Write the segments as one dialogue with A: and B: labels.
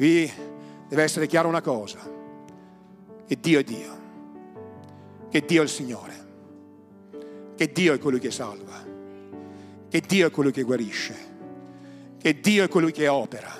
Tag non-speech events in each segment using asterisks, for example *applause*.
A: Qui deve essere chiara una cosa, che Dio è Dio, che Dio è il Signore, che Dio è colui che salva, che Dio è colui che guarisce, che Dio è colui che opera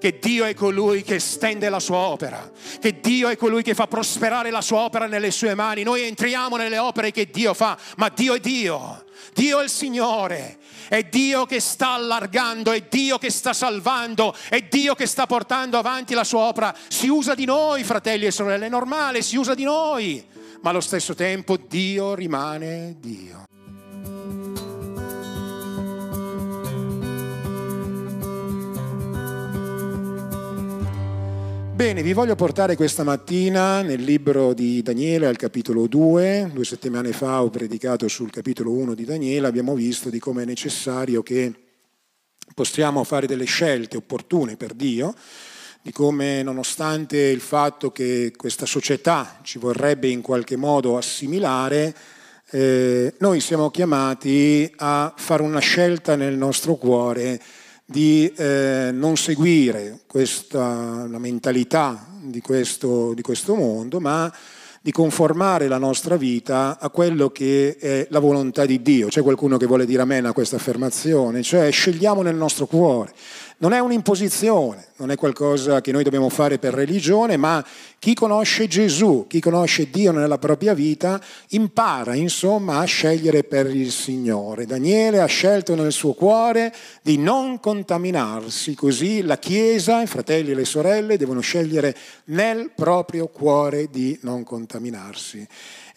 A: che Dio è colui che stende la sua opera, che Dio è colui che fa prosperare la sua opera nelle sue mani. Noi entriamo nelle opere che Dio fa, ma Dio è Dio, Dio è il Signore, è Dio che sta allargando, è Dio che sta salvando, è Dio che sta portando avanti la sua opera. Si usa di noi, fratelli e sorelle, è normale, si usa di noi, ma allo stesso tempo Dio rimane Dio. Bene, vi voglio portare questa mattina nel libro di Daniele al capitolo 2. Due settimane fa ho predicato sul capitolo 1 di Daniele, abbiamo visto di come è necessario che possiamo fare delle scelte opportune per Dio, di come nonostante il fatto che questa società ci vorrebbe in qualche modo assimilare, eh, noi siamo chiamati a fare una scelta nel nostro cuore di eh, non seguire questa, la mentalità di questo, di questo mondo, ma di conformare la nostra vita a quello che è la volontà di Dio. C'è qualcuno che vuole dire amen a questa affermazione? Cioè scegliamo nel nostro cuore. Non è un'imposizione, non è qualcosa che noi dobbiamo fare per religione, ma chi conosce Gesù, chi conosce Dio nella propria vita, impara insomma a scegliere per il Signore. Daniele ha scelto nel suo cuore di non contaminarsi, così la Chiesa, i fratelli e le sorelle devono scegliere nel proprio cuore di non contaminarsi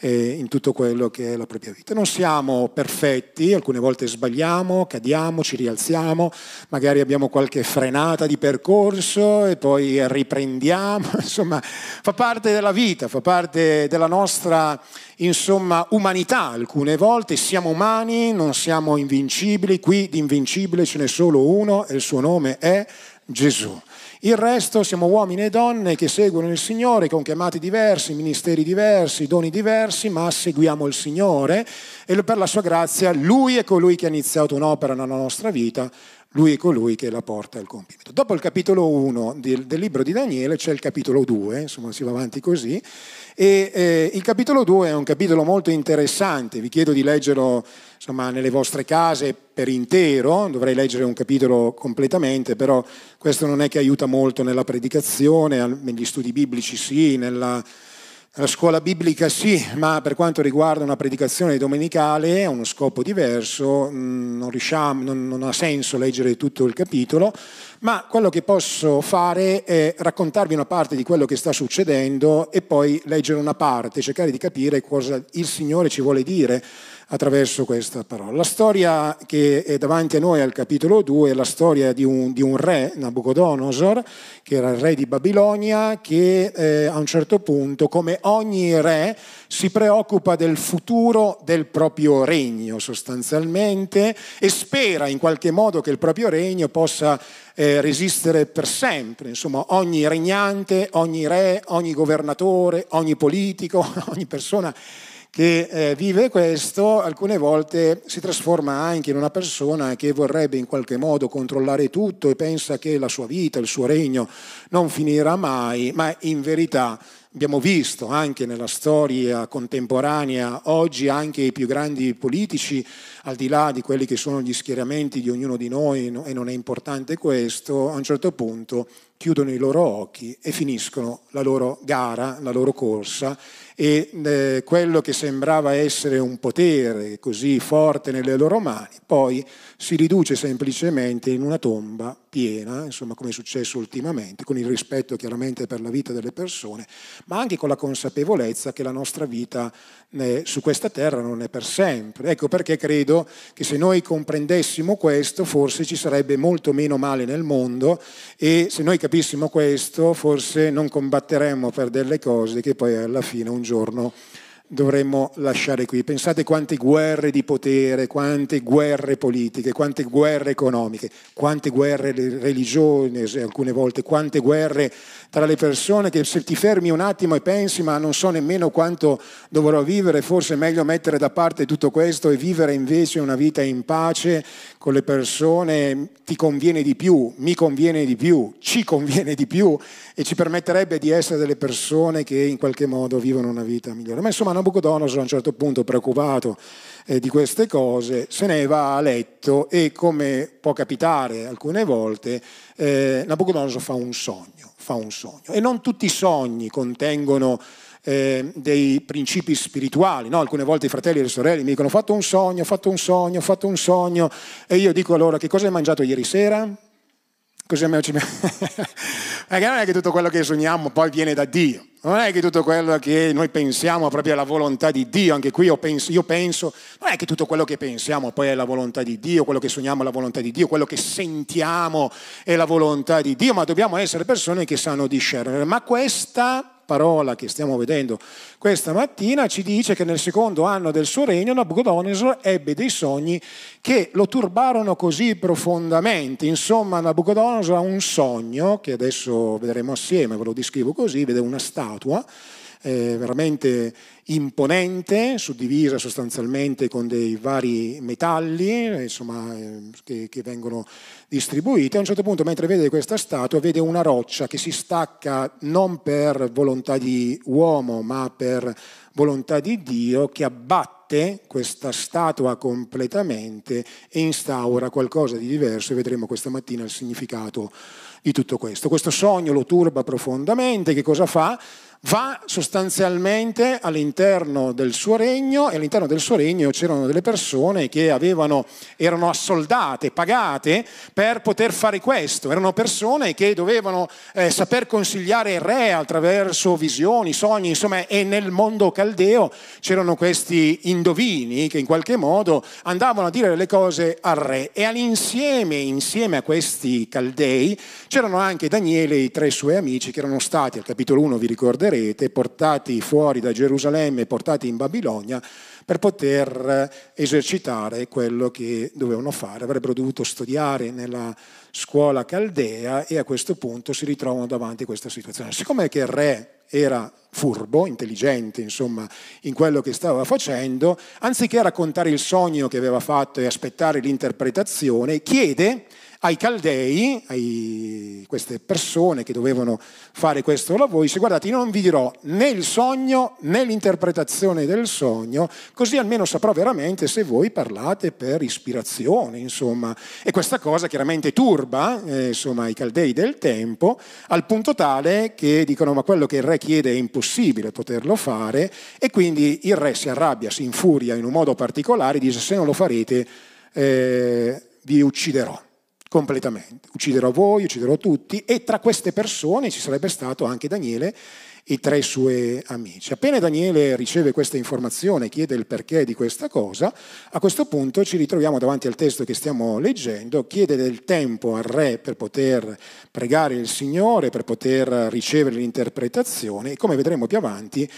A: in tutto quello che è la propria vita. Non siamo perfetti, alcune volte sbagliamo, cadiamo, ci rialziamo, magari abbiamo qualche frenata di percorso e poi riprendiamo, *laughs* insomma fa parte della vita, fa parte della nostra insomma, umanità alcune volte, siamo umani, non siamo invincibili, qui di invincibile ce n'è solo uno e il suo nome è Gesù. Il resto siamo uomini e donne che seguono il Signore con chiamati diversi, ministeri diversi, doni diversi, ma seguiamo il Signore e per la sua grazia Lui è colui che ha iniziato un'opera nella nostra vita, Lui è colui che la porta al compimento. Dopo il capitolo 1 del, libro di Daniele c'è il capitolo 2, insomma si va avanti così, e eh, il capitolo 2 è un capitolo molto interessante, vi chiedo di leggerlo insomma, nelle vostre case per intero, dovrei leggere un capitolo completamente, però questo non è che aiuta molto nella predicazione, negli studi biblici sì, nella, nella scuola biblica sì, ma per quanto riguarda una predicazione domenicale ha uno scopo diverso, mm, non, riusciamo, non, non ha senso leggere tutto il capitolo, ma quello che posso fare è raccontarvi una parte di quello che sta succedendo e poi leggere una parte, cercare di capire cosa il Signore ci vuole dire attraverso questa parola. La storia che è davanti a noi al capitolo 2 è la storia di un, di un re, Nabucodonosor, che era il re di Babilonia, che eh, a un certo punto, come ogni re, si preoccupa del futuro del proprio regno sostanzialmente e spera in qualche modo che il proprio regno possa eh, resistere per sempre. Insomma, ogni regnante, ogni re, ogni governatore, ogni politico, *laughs* ogni persona che eh, vive questo alcune volte si trasforma anche in una persona che vorrebbe in qualche modo controllare tutto e pensa che la sua vita, il suo regno non finirà mai, ma in verità abbiamo visto anche nella storia contemporanea, oggi anche i più grandi politici, al di là di quelli che sono gli schieramenti di ognuno di noi, e non è importante questo, a un certo punto chiudono i loro occhi e finiscono la loro gara, la loro corsa e eh, quello che sembrava essere un potere così forte nelle loro mani, poi si riduce semplicemente in una tomba piena, insomma come è successo ultimamente, con il rispetto chiaramente per la vita delle persone, ma anche con la consapevolezza che la nostra vita eh, su questa terra non è per sempre. Ecco perché credo che se noi comprendessimo questo, forse ci sarebbe molto meno male nel mondo e se noi capissimo questo, forse non combatteremmo per delle cose che poi alla fine un giorno dovremmo lasciare qui. Pensate quante guerre di potere, quante guerre politiche, quante guerre economiche, quante guerre religiose alcune volte, quante guerre tra le persone che se ti fermi un attimo e pensi ma non so nemmeno quanto dovrò vivere, forse è meglio mettere da parte tutto questo e vivere invece una vita in pace con le persone, ti conviene di più, mi conviene di più, ci conviene di più e ci permetterebbe di essere delle persone che in qualche modo vivono una vita migliore. Ma insomma Nabucodonosor a un certo punto preoccupato eh, di queste cose se ne va a letto e come può capitare alcune volte eh, Nabucodonosor fa un sogno fa un sogno. E non tutti i sogni contengono eh, dei principi spirituali. No? Alcune volte i fratelli e le sorelle mi dicono ho fatto un sogno, ho fatto un sogno, ho fatto un sogno e io dico allora che cosa hai mangiato ieri sera? Così Perché *laughs* non è che tutto quello che sogniamo poi viene da Dio. Non è che tutto quello che noi pensiamo è proprio la volontà di Dio. Anche qui io penso, io penso, non è che tutto quello che pensiamo poi è la volontà di Dio, quello che sogniamo è la volontà di Dio, quello che sentiamo è la volontà di Dio, ma dobbiamo essere persone che sanno discernere. Ma questa parola che stiamo vedendo questa mattina ci dice che nel secondo anno del suo regno Nabucodonosor ebbe dei sogni che lo turbarono così profondamente. Insomma, Nabucodonosor ha un sogno, che adesso vedremo assieme, ve lo descrivo così, vede una statua eh, veramente imponente, suddivisa sostanzialmente con dei vari metalli insomma, eh, che, che, vengono distribuiti. A un certo punto, mentre vede questa statua, vede una roccia che si stacca non per volontà di uomo, ma per volontà di Dio, che abbatte questa statua completamente e instaura qualcosa di diverso vedremo questa mattina il significato di tutto questo. Questo sogno lo turba profondamente, che cosa fa? va sostanzialmente all'interno del suo regno e all'interno del suo regno c'erano delle persone che avevano, erano assoldate, pagate per poter fare questo, erano persone che dovevano eh, saper consigliare il re attraverso visioni, sogni, insomma e nel mondo caldeo c'erano questi indovini che in qualche modo andavano a dire le cose al re. E all'insieme, insieme a questi caldei, c'erano anche Daniele e i tre suoi amici che erano stati, al capitolo 1 vi ricorderete, portati fuori da Gerusalemme, portati in Babilonia per poter esercitare quello che dovevano fare. Avrebbero dovuto studiare nella scuola caldea e a questo punto si ritrovano davanti a questa situazione. Siccome che il re era furbo, intelligente, insomma, in quello che stava facendo, anziché raccontare il sogno che aveva fatto e aspettare l'interpretazione, chiede ai Caldei, a queste persone che dovevano fare questo lavoro, dice guardate io non vi dirò né il sogno né l'interpretazione del sogno, così almeno saprò veramente se voi parlate per ispirazione, insomma. E questa cosa chiaramente turba eh, insomma, i Caldei del tempo, al punto tale che dicono ma quello che il re chiede è impossibile poterlo fare e quindi il re si arrabbia, si infuria in un modo particolare, dice se non lo farete eh, vi ucciderò completamente. Ucciderò voi, ucciderò tutti e tra queste persone ci sarebbe stato anche Daniele e tre suoi amici. Appena Daniele riceve questa informazione, chiede il perché di questa cosa, a questo punto ci ritroviamo davanti al testo che stiamo leggendo, chiede del tempo al re per poter pregare il Signore, per poter ricevere l'interpretazione e come vedremo più avanti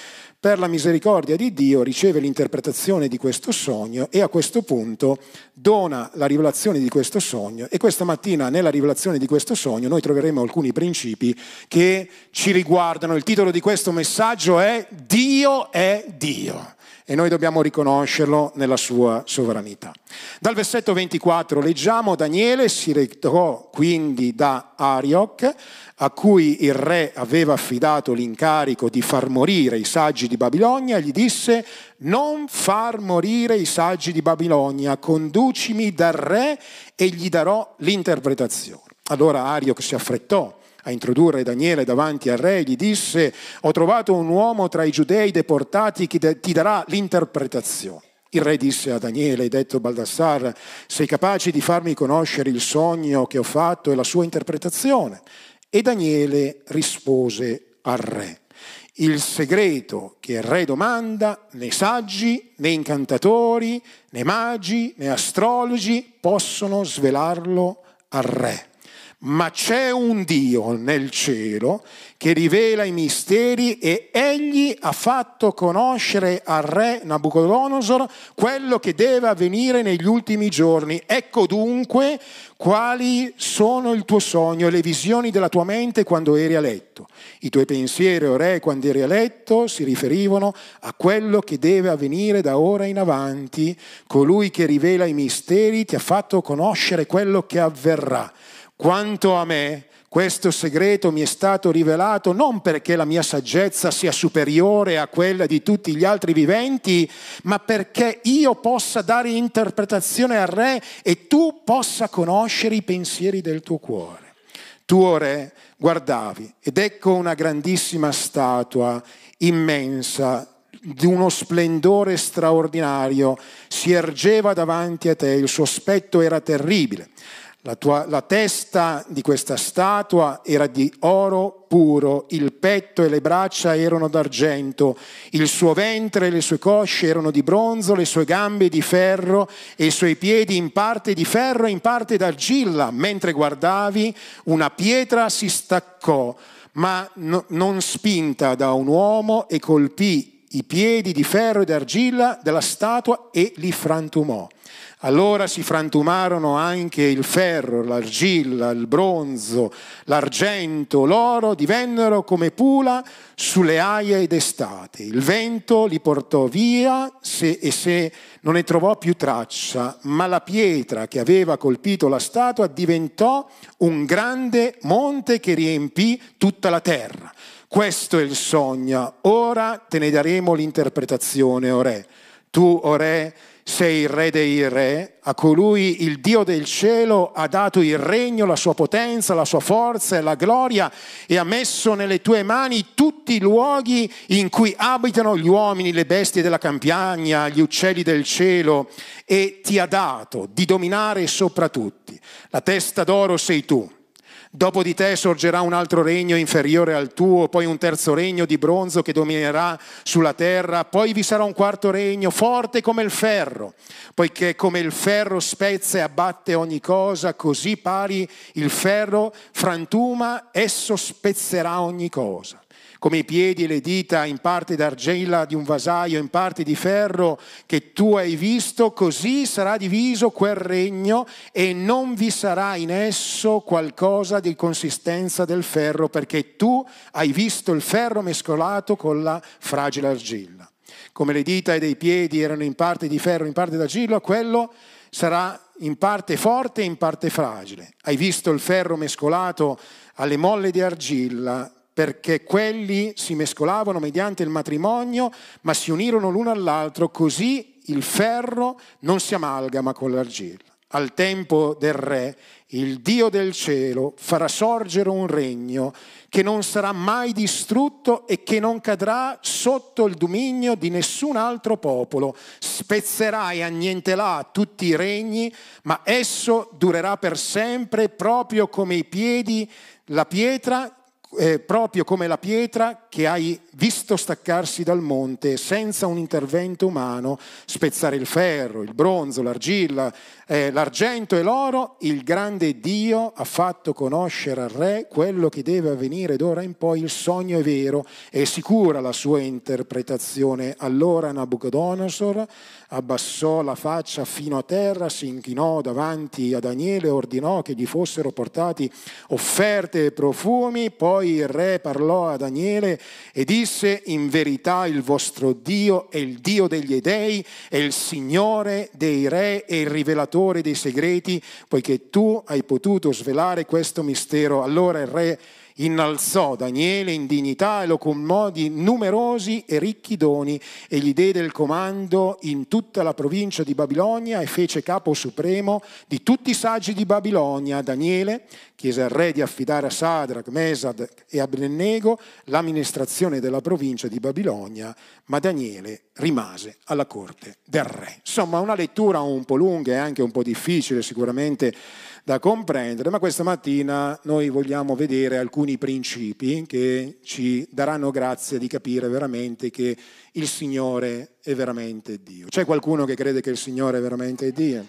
A: per la misericordia di Dio riceve l'interpretazione di questo sogno e a questo punto dona la rivelazione di questo sogno e questa mattina nella rivelazione di questo sogno noi troveremo alcuni principi che ci riguardano. Il titolo di questo messaggio è Dio è Dio e noi dobbiamo riconoscerlo nella sua sovranità. Dal versetto 24 leggiamo Daniele si recò quindi da Arioch a cui il re aveva affidato l'incarico di far morire i saggi di Babilonia, gli disse non far morire i saggi di Babilonia, conducimi dal re e gli darò l'interpretazione. Allora Arioch si affrettò a introdurre Daniele davanti al re, gli disse, ho trovato un uomo tra i giudei deportati che ti darà l'interpretazione. Il re disse a Daniele, hai detto Baldassar, sei capace di farmi conoscere il sogno che ho fatto e la sua interpretazione? E Daniele rispose al re. Il segreto che il re domanda, né saggi, né incantatori, né magi, né astrologi possono svelarlo al re. Ma c'è un Dio nel cielo che rivela i misteri e egli ha fatto conoscere al re Nabucodonosor quello che deve avvenire negli ultimi giorni. Ecco dunque quali sono il tuo sogno e le visioni della tua mente quando eri a letto. I tuoi pensieri, o re, quando eri a letto, si riferivano a quello che deve avvenire da ora in avanti. Colui che rivela i misteri ti ha fatto conoscere quello che avverrà. Quanto a me, questo segreto mi è stato rivelato non perché la mia saggezza sia superiore a quella di tutti gli altri viventi, ma perché io possa dare interpretazione al Re e tu possa conoscere i pensieri del tuo cuore. Tu, o Re, guardavi ed ecco una grandissima statua immensa di uno splendore straordinario si ergeva davanti a te, il suo aspetto era terribile la, tua, la, testa di questa statua era di oro puro, il petto e le braccia erano d'argento, il suo ventre e le sue cosce erano di bronzo, le sue gambe di ferro e i suoi piedi in parte di ferro e in parte d'argilla. Mentre guardavi, una pietra si staccò, ma no, non spinta da un uomo, e colpì i piedi di ferro e d'argilla della statua e li frantumò. Allora si frantumarono anche il ferro, l'argilla, il bronzo, l'argento, l'oro, divennero come pula sulle aie d'estate. Il vento li portò via se, e se non ne trovò più traccia, ma la pietra che aveva colpito la statua diventò un grande monte che riempì tutta la terra. Questo è il sogno. Ora te ne daremo l'interpretazione, o re. Tu, o re, sei il re dei re, a colui il Dio del cielo ha dato il regno, la sua potenza, la sua forza e la gloria e ha messo nelle tue mani tutti i luoghi in cui abitano gli uomini, le bestie della campagna, gli uccelli del cielo e ti ha dato di dominare sopra tutti. La testa d'oro sei tu Dopo di te sorgerà un altro regno inferiore al tuo, poi un terzo regno di bronzo che dominerà sulla terra, poi vi sarà un quarto regno forte come il ferro, poiché come il ferro spezza e abbatte ogni cosa, così pari il ferro frantuma, esso spezzerà ogni cosa come i piedi e le dita in parte d'argilla di un vasaio, in parte di ferro che tu hai visto, così sarà diviso quel regno e non vi sarà in esso qualcosa di consistenza del ferro, perché tu hai visto il ferro mescolato con la fragile argilla. Come le dita e dei piedi erano in parte di ferro, in parte d'argilla, quello sarà in parte forte e in parte fragile. Hai visto il ferro mescolato alle molle di argilla perché quelli si mescolavano mediante il matrimonio, ma si unirono l'uno all'altro, così il ferro non si amalgama con l'argilla. Al tempo del re, il Dio del cielo farà sorgere un regno che non sarà mai distrutto e che non cadrà sotto il dominio di nessun altro popolo. Spezzerà e annienterà tutti i regni, ma esso durerà per sempre proprio come i piedi, la pietra eh, proprio come la pietra che hai visto staccarsi dal monte senza un intervento umano, spezzare il ferro, il bronzo, l'argilla, eh, l'argento e l'oro, il grande Dio ha fatto conoscere al re quello che deve avvenire d'ora in poi, il sogno è vero, è sicura la sua interpretazione. Allora Nabucodonosor abbassò la faccia fino a terra, si inchinò davanti a Daniele e ordinò che gli fossero portati offerte e profumi, poi il re parlò a Daniele e disse in verità il vostro Dio è il Dio degli dei, è il Signore dei re e il rivelatore dei segreti, poiché tu hai potuto svelare questo mistero. Allora il re innalzò Daniele in dignità e lo commò di numerosi e ricchi doni e gli diede il comando in tutta la provincia di Babilonia e fece capo supremo di tutti i saggi di Babilonia. Daniele chiese al re di affidare a Sadrach, Mesad e Abednego l'amministrazione della provincia di Babilonia, ma Daniele rimase alla corte del re. Insomma, una lettura un po' lunga e anche un po' difficile sicuramente da comprendere, ma questa mattina noi vogliamo vedere alcuni principi che ci daranno grazia di capire veramente che il Signore è veramente Dio. C'è qualcuno che crede che il Signore è veramente Dio?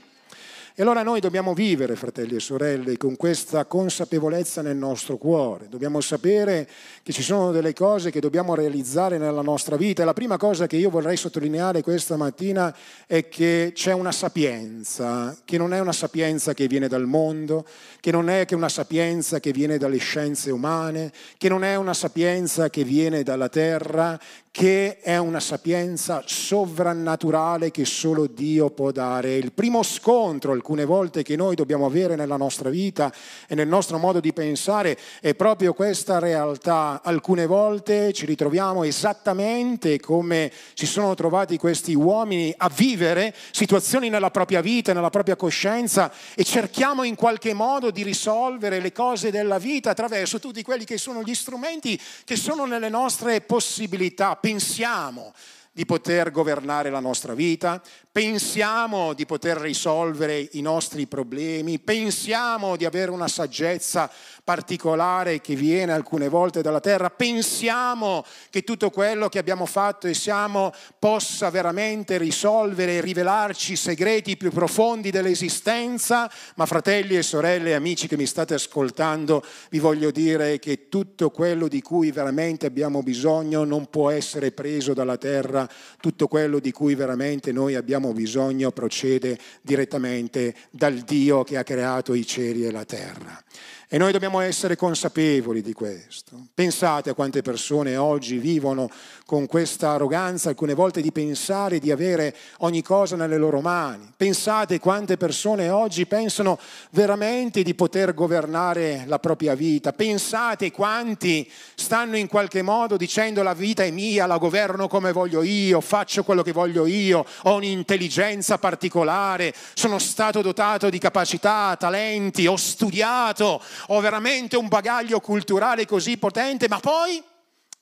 A: E allora noi dobbiamo vivere, fratelli e sorelle, con questa consapevolezza nel nostro cuore. Dobbiamo sapere che ci sono delle cose che dobbiamo realizzare nella nostra vita. E la prima cosa che io vorrei sottolineare questa mattina è che c'è una sapienza, che non è una sapienza che viene dal mondo, che non è che una sapienza che viene dalle scienze umane, che non è una sapienza che viene dalla terra, che è una sapienza sovrannaturale che solo Dio può dare. Il primo scontro alcune volte che noi dobbiamo avere nella nostra vita e nel nostro modo di pensare è proprio questa realtà. Alcune volte ci ritroviamo esattamente come si sono trovati questi uomini a vivere situazioni nella propria vita, nella propria coscienza e cerchiamo in qualche modo di risolvere le cose della vita attraverso tutti quelli che sono gli strumenti che sono nelle nostre possibilità pensiamo di poter governare la nostra vita, pensiamo di poter risolvere i nostri problemi, pensiamo di avere una saggezza particolare che viene alcune volte dalla terra, pensiamo che tutto quello che abbiamo fatto e siamo possa veramente risolvere e rivelarci i segreti più profondi dell'esistenza, ma fratelli e sorelle, amici che mi state ascoltando, vi voglio dire che tutto quello di cui veramente abbiamo bisogno non può essere preso dalla terra, tutto quello di cui veramente noi abbiamo bisogno procede direttamente dal Dio che ha creato i cieli e la terra. E noi dobbiamo essere consapevoli di questo. Pensate a quante persone oggi vivono con questa arroganza, alcune volte di pensare di avere ogni cosa nelle loro mani. Pensate quante persone oggi pensano veramente di poter governare la propria vita. Pensate quanti stanno in qualche modo dicendo la vita è mia, la governo come voglio io, faccio quello che voglio io, ho un'intelligenza particolare, sono stato dotato di capacità, talenti, ho studiato ho veramente un bagaglio culturale così potente, ma poi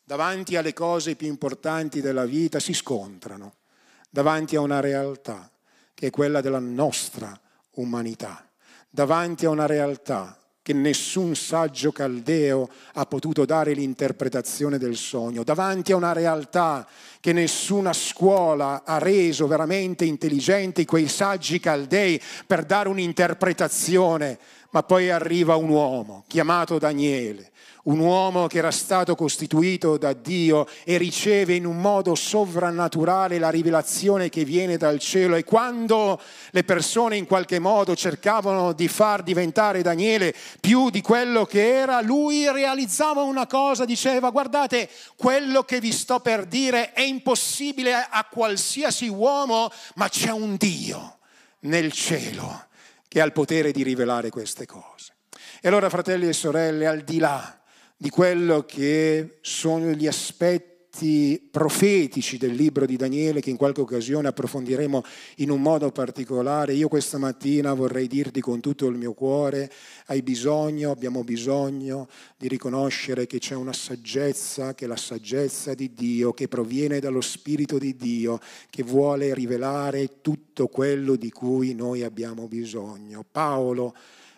A: davanti alle cose più importanti della vita si scontrano, davanti a una realtà che è quella della nostra umanità, davanti a una realtà che nessun saggio caldeo ha potuto dare l'interpretazione del sogno, davanti a una realtà che nessuna scuola ha reso veramente intelligenti quei saggi caldei per dare un'interpretazione ma poi arriva un uomo chiamato Daniele, un uomo che era stato costituito da Dio e riceve in un modo sovrannaturale la rivelazione che viene dal cielo. E quando le persone in qualche modo cercavano di far diventare Daniele più di quello che era, lui realizzava una cosa, diceva guardate, quello che vi sto per dire è impossibile a qualsiasi uomo, ma c'è un Dio nel cielo che ha il potere di rivelare queste cose. E allora, fratelli e sorelle, al di là di quello che sono gli aspetti profetici del libro di Daniele, che in qualche occasione approfondiremo in un modo particolare, io questa mattina vorrei dirti con tutto il mio cuore, hai bisogno, abbiamo bisogno di riconoscere che c'è una saggezza, che è la saggezza di Dio, che proviene dallo Spirito di Dio, che vuole rivelare tutto quello di cui noi abbiamo bisogno. Paolo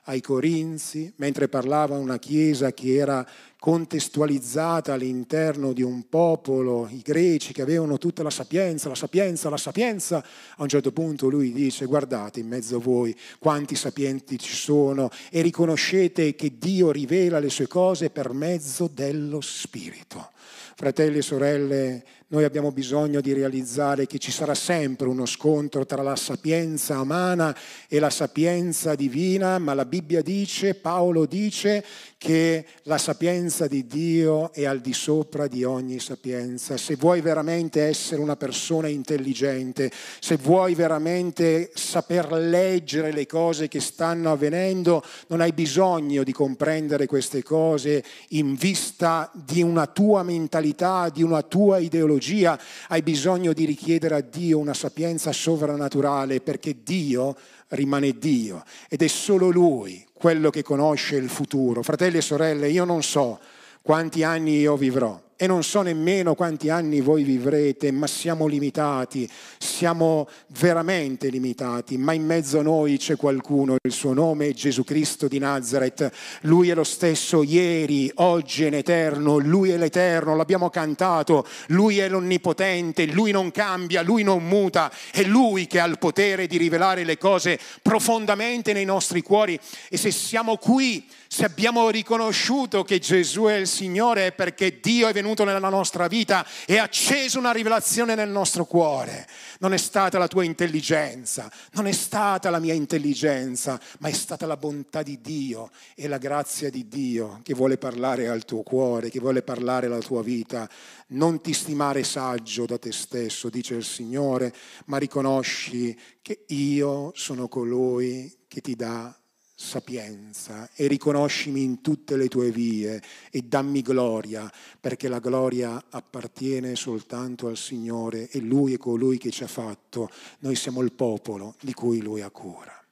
A: ai Corinzi, mentre parlava una chiesa che era contestualizzata all'interno di un popolo, i greci che avevano tutta la sapienza, la sapienza, la sapienza, a un certo punto lui dice guardate in mezzo a voi quanti sapienti ci sono e riconoscete che Dio rivela le sue cose per mezzo dello Spirito. Fratelli e sorelle, noi abbiamo bisogno di realizzare che ci sarà sempre uno scontro tra la sapienza umana e la sapienza divina, ma la Bibbia dice, Paolo dice che la sapienza di Dio è al di sopra di ogni sapienza. Se vuoi veramente essere una persona intelligente, se vuoi veramente saper leggere le cose che stanno avvenendo, non hai bisogno di comprendere queste cose in vista di una tua mentalità, di una tua ideologia hai bisogno di richiedere a Dio una sapienza sovrannaturale perché Dio rimane Dio ed è solo Lui quello che conosce il futuro. Fratelli e sorelle, io non so quanti anni io vivrò, e non so nemmeno quanti anni voi vivrete, ma siamo limitati, siamo veramente limitati, ma in mezzo a noi c'è qualcuno, il suo nome è Gesù Cristo di Nazareth, lui è lo stesso ieri, oggi e in eterno, lui è l'eterno, l'abbiamo cantato, lui è l'onnipotente, lui non cambia, lui non muta, è lui che ha il potere di rivelare le cose profondamente nei nostri cuori. E se siamo qui se abbiamo riconosciuto che Gesù è il Signore è perché Dio è venuto nella nostra vita e acceso una rivelazione nel nostro cuore. Non è stata la tua intelligenza, non è stata la mia intelligenza, ma è stata la bontà di Dio e la grazia di Dio che vuole parlare al tuo cuore, che vuole parlare alla tua vita. Non ti stimare saggio da te stesso, dice il Signore, ma riconosci che io sono colui che ti dà sapienza e riconoscimi in tutte le tue vie e dammi gloria, perché la gloria appartiene soltanto al Signore e Lui è colui che ci ha fatto. Noi siamo il popolo di cui Lui ha cura.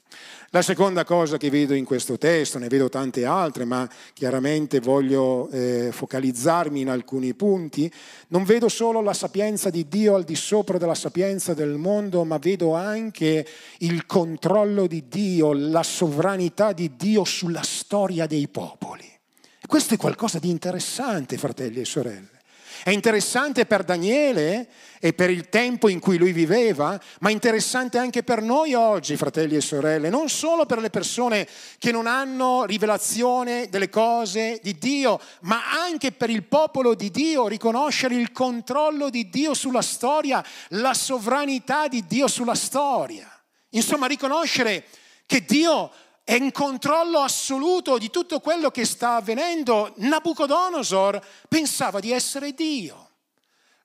A: La seconda cosa che vedo in questo testo, ne vedo tante altre, ma chiaramente voglio eh, focalizzarmi in alcuni punti, non vedo solo la sapienza di Dio al di sopra della sapienza del mondo, ma vedo anche il controllo di Dio, la sovranità di Dio sulla storia dei popoli. Questo è qualcosa di interessante, fratelli e sorelle. È interessante per Daniele e per il tempo in cui lui viveva, ma interessante anche per noi oggi, fratelli e sorelle, non solo per le persone che non hanno rivelazione delle cose di Dio, ma anche per il popolo di Dio, riconoscere il controllo di Dio sulla storia, la sovranità di Dio sulla storia. Insomma, riconoscere che Dio è in controllo assoluto di tutto quello che sta avvenendo. Nabucodonosor pensava di essere Dio.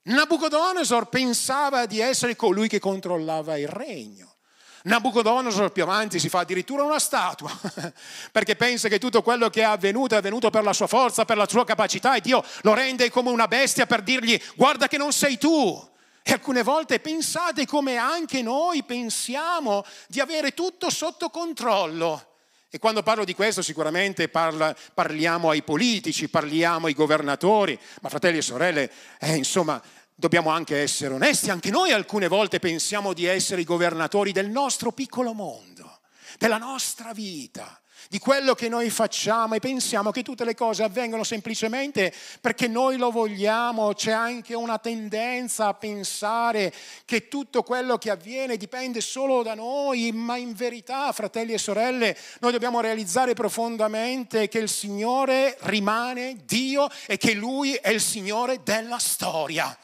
A: Nabucodonosor pensava di essere colui che controllava il regno. Nabucodonosor più avanti si fa addirittura una statua, *laughs* perché pensa che tutto quello che è avvenuto è avvenuto per la sua forza, per la sua capacità e Dio lo rende come una bestia per dirgli guarda che non sei tu. E alcune volte pensate come anche noi pensiamo di avere tutto sotto controllo. E quando parlo di questo sicuramente parla, parliamo ai politici, parliamo ai governatori, ma fratelli e sorelle, eh, insomma, dobbiamo anche essere onesti, anche noi alcune volte pensiamo di essere i governatori del nostro piccolo mondo, della nostra vita di quello che noi facciamo e pensiamo che tutte le cose avvengono semplicemente perché noi lo vogliamo, c'è anche una tendenza a pensare che tutto quello che avviene dipende solo da noi, ma in verità, fratelli e sorelle, noi dobbiamo realizzare profondamente che il Signore rimane Dio e che Lui è il Signore della storia.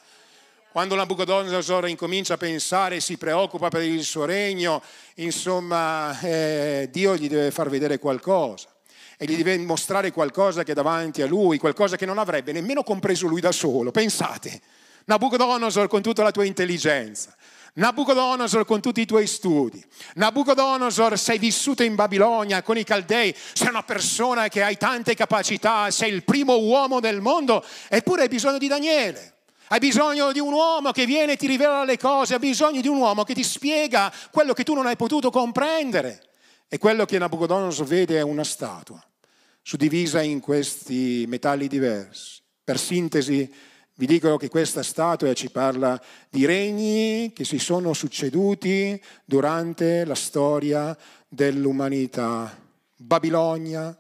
A: Quando Nabucodonosor incomincia a pensare, si preoccupa per il suo regno, insomma, eh, Dio gli deve far vedere qualcosa e gli deve mostrare qualcosa che è davanti a lui, qualcosa che non avrebbe nemmeno compreso lui da solo. Pensate, Nabucodonosor con tutta la tua intelligenza, Nabucodonosor con tutti i tuoi studi, Nabucodonosor sei vissuto in Babilonia con i Caldei, sei una persona che hai tante capacità, sei il primo uomo del mondo, eppure hai bisogno di Daniele. Hai bisogno di un uomo che viene e ti rivela le cose, hai bisogno di un uomo che ti spiega quello che tu non hai potuto comprendere. E quello che Nabucodonosor vede è una statua, suddivisa in questi metalli diversi. Per sintesi, vi dico che questa statua ci parla di regni che si sono succeduti durante la storia dell'umanità. Babilonia,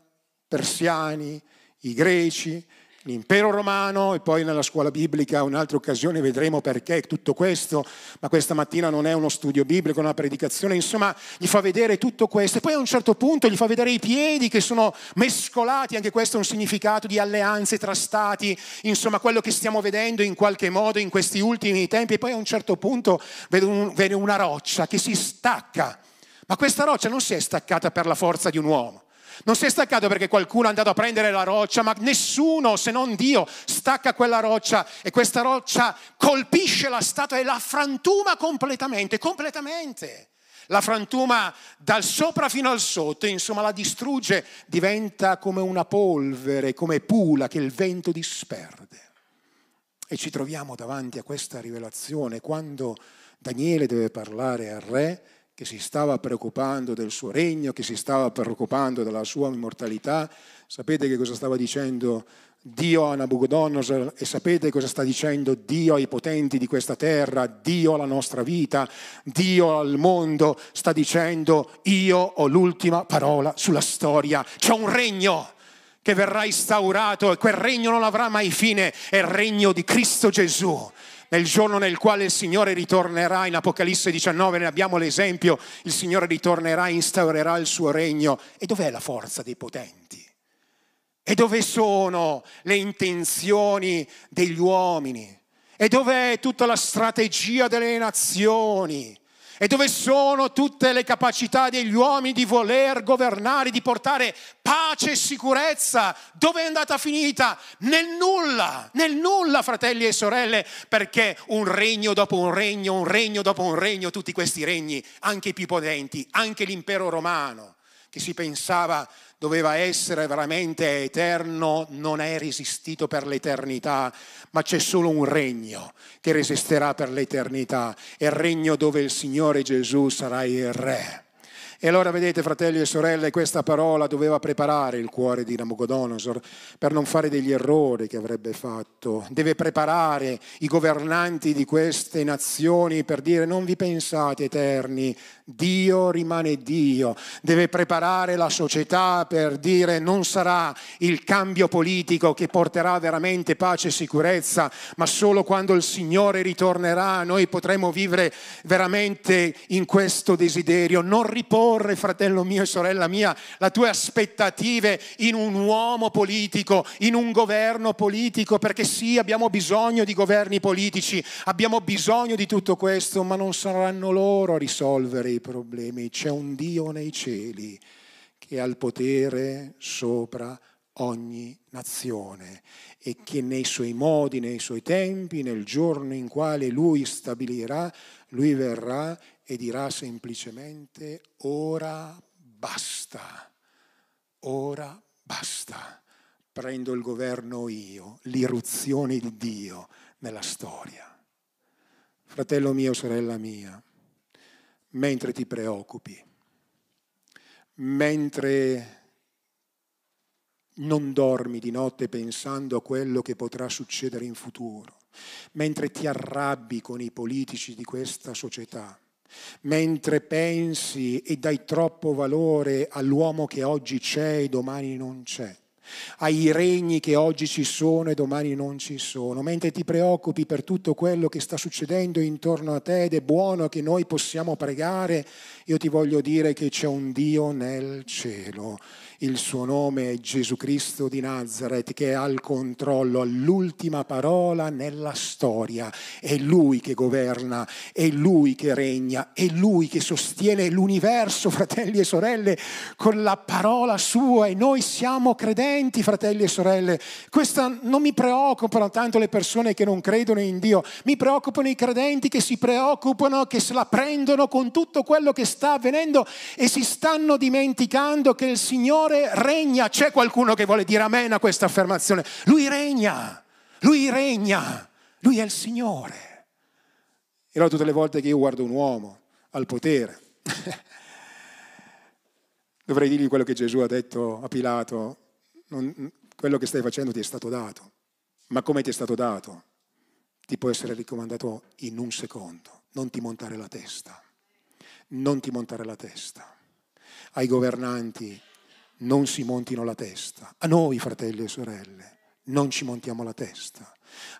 A: persiani, i greci, l'impero romano e poi nella scuola biblica un'altra occasione vedremo perché tutto questo, ma questa mattina non è uno studio biblico, una predicazione, insomma gli fa vedere tutto questo. E poi a un certo punto gli fa vedere i piedi che sono mescolati, anche questo è un significato di alleanze tra stati, insomma quello che stiamo vedendo in qualche modo in questi ultimi tempi. E poi a un certo punto vede, un, vede una roccia che si stacca, ma questa roccia non si è staccata per la forza di un uomo non si è staccato perché qualcuno è andato a prendere la roccia, ma nessuno se non Dio stacca quella roccia e questa roccia colpisce la statua e la frantuma completamente, completamente. La frantuma dal sopra fino al sotto, insomma la distrugge, diventa come una polvere, come pula che il vento disperde. E ci troviamo davanti a questa rivelazione quando Daniele deve parlare al re che si stava preoccupando del suo regno, che si stava preoccupando della sua immortalità. Sapete che cosa stava dicendo Dio a Nabucodonosor? E sapete cosa sta dicendo Dio ai potenti di questa terra, Dio alla nostra vita, Dio al mondo, sta dicendo io ho l'ultima parola sulla storia, c'è un regno che verrà instaurato e quel regno non avrà mai fine, è il regno di Cristo Gesù. Nel giorno nel quale il Signore ritornerà, in Apocalisse 19 ne abbiamo l'esempio, il Signore ritornerà, instaurerà il suo regno. E dov'è la forza dei potenti? E dove sono le intenzioni degli uomini? E dov'è tutta la strategia delle nazioni? E dove sono tutte le capacità degli uomini di voler governare, di portare pace e sicurezza? Dove è andata finita? Nel nulla, nel nulla, fratelli e sorelle, perché un regno dopo un regno, un regno dopo un regno, tutti questi regni, anche i più potenti, anche l'impero romano, che si pensava doveva essere veramente eterno, non è resistito per l'eternità, ma c'è solo un regno che resisterà per l'eternità, è il regno dove il Signore Gesù sarà il Re. E allora vedete, fratelli e sorelle, questa parola doveva preparare il cuore di Nabucodonosor per non fare degli errori che avrebbe fatto. Deve preparare i governanti di queste nazioni per dire non vi pensate eterni, Dio rimane Dio, deve preparare la società per dire non sarà il cambio politico che porterà veramente pace e sicurezza, ma solo quando il Signore ritornerà noi potremo vivere veramente in questo desiderio. Non riporre, fratello mio e sorella mia, le tue aspettative in un uomo politico, in un governo politico, perché sì, abbiamo bisogno di governi politici, abbiamo bisogno di tutto questo, ma non saranno loro a risolvere i problemi, c'è un Dio nei cieli che ha il potere sopra ogni nazione e che nei suoi modi, nei suoi tempi, nel giorno in quale lui stabilirà, lui verrà e dirà semplicemente ora basta, ora basta, prendo il governo io, l'irruzione di Dio nella storia. Fratello mio, sorella mia, mentre ti preoccupi, mentre non dormi di notte pensando a quello che potrà succedere in futuro, mentre ti arrabbi con i politici di questa società, mentre pensi e dai troppo valore all'uomo che oggi c'è e domani non c'è ai regni che oggi ci sono e domani non ci sono, mentre ti preoccupi per tutto quello che sta succedendo intorno a te ed è buono che noi possiamo pregare, io ti voglio dire che c'è un Dio nel cielo. Il suo nome è Gesù Cristo di Nazareth che ha il controllo, l'ultima parola nella storia. È Lui che governa, è Lui che regna, è Lui che sostiene l'universo, *laughs* fratelli e sorelle, con la parola sua e noi siamo credenti, fratelli e sorelle. Questa non mi preoccupano tanto le persone che non credono in Dio, mi preoccupano i credenti che si preoccupano, che se la prendono con tutto quello che sta avvenendo e si stanno dimenticando che il Signore regna. C'è qualcuno che vuole dire amen a questa affermazione? Lui regna, lui regna, lui è il Signore. E allora tutte le volte che io guardo un uomo al potere, *laughs* dovrei dirgli quello che Gesù ha detto a Pilato, non, quello che stai facendo ti è stato dato, ma come ti è stato dato? Ti può essere ricomandato in un secondo, non ti montare la testa, non ti montare la testa. Ai governanti non si montino la testa. A noi, fratelli e sorelle, non ci montiamo la testa.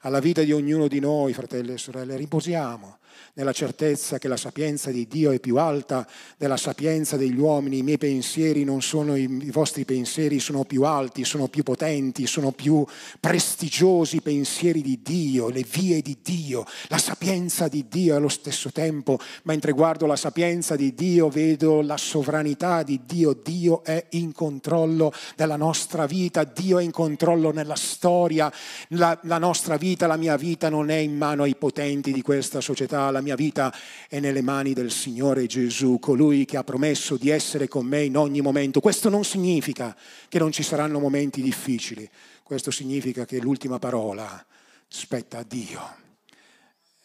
A: Alla vita di ognuno di noi, fratelli e sorelle, riposiamo nella certezza che la sapienza di Dio è più alta della sapienza degli uomini, i miei pensieri non sono i, vostri pensieri, sono più alti, sono più potenti, sono più prestigiosi i pensieri di Dio, le vie di Dio, la sapienza di Dio allo stesso tempo, mentre guardo la sapienza di Dio vedo la sovranità di Dio, Dio è in controllo della nostra vita, Dio è in controllo nella storia, la, la nostra vita, la mia vita non è in mano ai potenti di questa società la mia vita è nelle mani del Signore Gesù, colui che ha promesso di essere con me in ogni momento. Questo non significa che non ci saranno momenti difficili, questo significa che l'ultima parola spetta a Dio.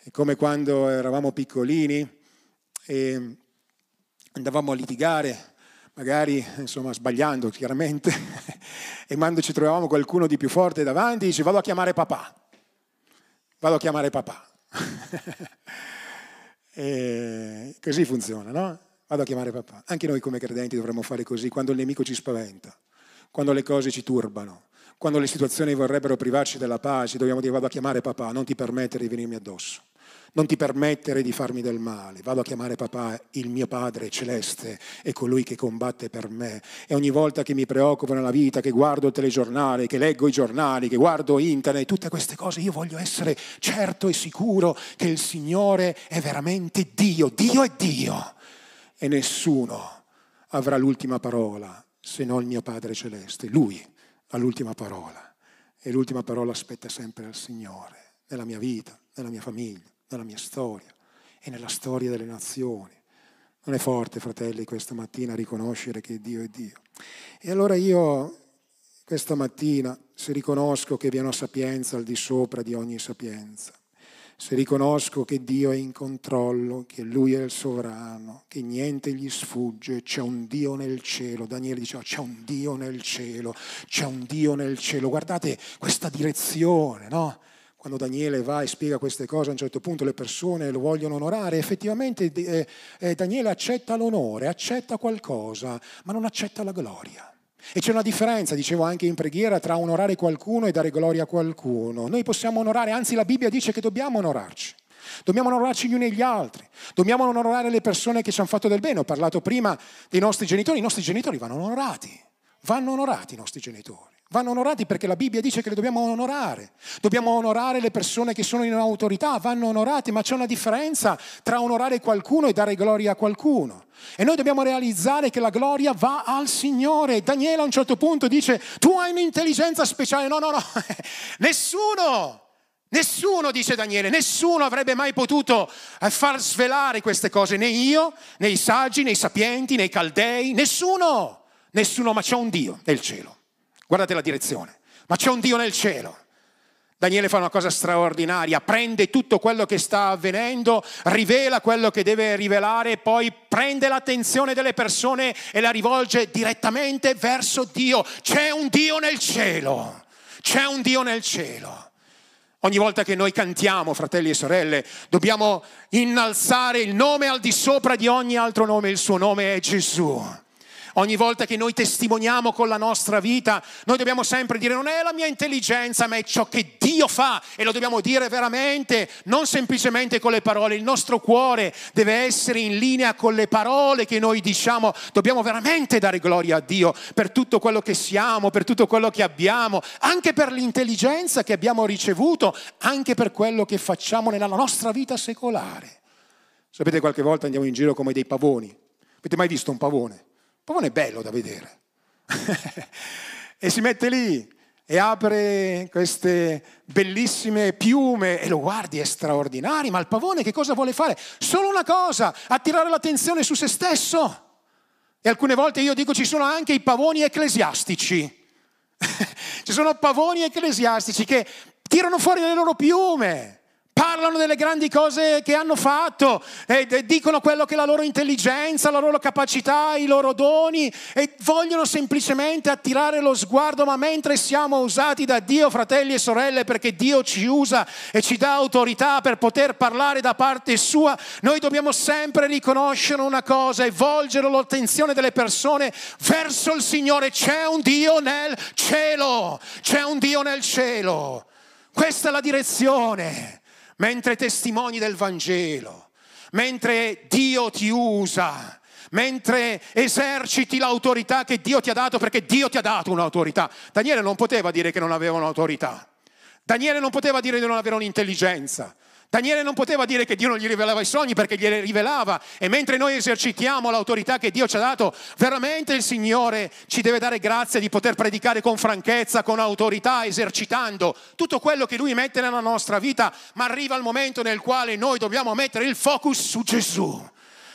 A: È come quando eravamo piccolini e andavamo a litigare magari insomma sbagliando chiaramente, *laughs* E quando ci trovavamo qualcuno di più forte davanti, dice vado a chiamare papà. Vado a chiamare papà. *laughs* e così funziona, no? Vado a chiamare papà. Anche noi come credenti dovremmo fare così quando il nemico ci spaventa, quando le cose ci turbano, quando le situazioni vorrebbero privarci della pace, dobbiamo dire vado a chiamare papà, non ti permettere di venirmi addosso non ti permettere di farmi del male. Vado a chiamare papà, il mio Padre celeste, è colui che combatte per me. E ogni volta che mi preoccupo nella vita, che guardo il telegiornale, che leggo i giornali, che guardo internet, tutte queste cose, io voglio essere certo e sicuro che il Signore è veramente Dio. Dio è Dio. E nessuno avrà l'ultima parola se non il mio Padre celeste. Lui ha l'ultima parola. E l'ultima parola aspetta sempre al Signore, nella mia vita, nella mia famiglia nella mia storia e nella storia delle nazioni. Non è forte, fratelli, questa mattina riconoscere che Dio è Dio. E allora io questa mattina, se riconosco che vi è una sapienza al di sopra di ogni sapienza, se riconosco che Dio è in controllo, che Lui è il sovrano, che niente gli sfugge, c'è un Dio nel cielo. Daniele diceva c'è un Dio nel cielo, c'è un Dio nel cielo. Guardate questa direzione, no? Quando Daniele va e spiega queste cose, a un certo punto le persone lo vogliono onorare, effettivamente eh, eh, Daniele accetta l'onore, accetta qualcosa, ma non accetta la gloria. E c'è una differenza, dicevo anche in preghiera, tra onorare qualcuno e dare gloria a qualcuno. Noi possiamo onorare, anzi la Bibbia dice che dobbiamo onorarci. Dobbiamo onorarci gli uni e gli altri, dobbiamo onorare le persone che ci hanno fatto del bene. Ho parlato prima dei nostri genitori, i nostri genitori vanno onorati, vanno onorati i nostri genitori. Vanno onorati perché la Bibbia dice che le dobbiamo onorare. Dobbiamo onorare le persone che sono in autorità, vanno onorate, ma c'è una differenza tra onorare qualcuno e dare gloria a qualcuno. E noi dobbiamo realizzare che la gloria va al Signore. Daniele a un certo punto dice, tu hai un'intelligenza speciale. No, no, no, *laughs* nessuno. Nessuno, dice Daniele, nessuno avrebbe mai potuto eh, far svelare queste cose, né io, né i saggi, né i sapienti, né i caldei, nessuno, nessuno, ma c'è un Dio nel cielo Guardate la direzione. Ma c'è un Dio nel cielo. Daniele fa una cosa straordinaria, prende tutto quello che sta avvenendo, rivela quello che deve rivelare poi prende l'attenzione delle persone e la rivolge direttamente verso Dio. C'è un Dio nel cielo, c'è un Dio nel cielo. Ogni volta che noi cantiamo, fratelli e sorelle, dobbiamo innalzare il nome al di sopra di ogni altro nome, il suo nome è Gesù. Ogni volta che noi testimoniamo con la nostra vita, noi dobbiamo sempre dire non è la mia intelligenza, ma è ciò che Dio fa e lo dobbiamo dire veramente, non semplicemente con le parole. Il nostro cuore deve essere in linea con le parole che noi diciamo. Dobbiamo veramente dare gloria a Dio per tutto quello che siamo, per tutto quello che abbiamo, anche per l'intelligenza che abbiamo ricevuto, anche per quello che facciamo nella nostra vita secolare. Sapete, qualche volta andiamo in giro come dei pavoni. Avete mai visto un pavone? Pavone è bello da vedere. *laughs* e si mette lì e apre queste bellissime piume e lo guardi, è straordinario, ma il pavone che cosa vuole fare? Solo una cosa, attirare l'attenzione su se stesso. E alcune volte io dico ci sono anche i pavoni ecclesiastici. *laughs* ci sono pavoni ecclesiastici che tirano fuori le loro piume parlano delle grandi cose che hanno fatto, e dicono quello che è la loro intelligenza, la loro capacità, i loro doni e vogliono semplicemente attirare lo sguardo, ma mentre siamo usati da Dio, fratelli e sorelle, perché Dio ci usa e ci dà autorità per poter parlare da parte sua, noi dobbiamo sempre riconoscere una cosa e volgere l'attenzione delle persone verso il Signore. C'è un Dio nel cielo, c'è un Dio nel cielo. Questa è la direzione mentre testimoni del Vangelo, mentre Dio ti usa, mentre eserciti l'autorità che Dio ti ha dato, perché Dio ti ha dato un'autorità. Daniele non poteva dire che non aveva un'autorità. Daniele non poteva dire di non avere un'intelligenza. Daniele non poteva dire che Dio non gli rivelava i sogni perché glieli rivelava. E mentre noi esercitiamo l'autorità che Dio ci ha dato, veramente il Signore ci deve dare grazia di poter predicare con franchezza, con autorità, esercitando tutto quello che Lui mette nella nostra vita, ma arriva il momento nel quale noi dobbiamo mettere il focus su Gesù.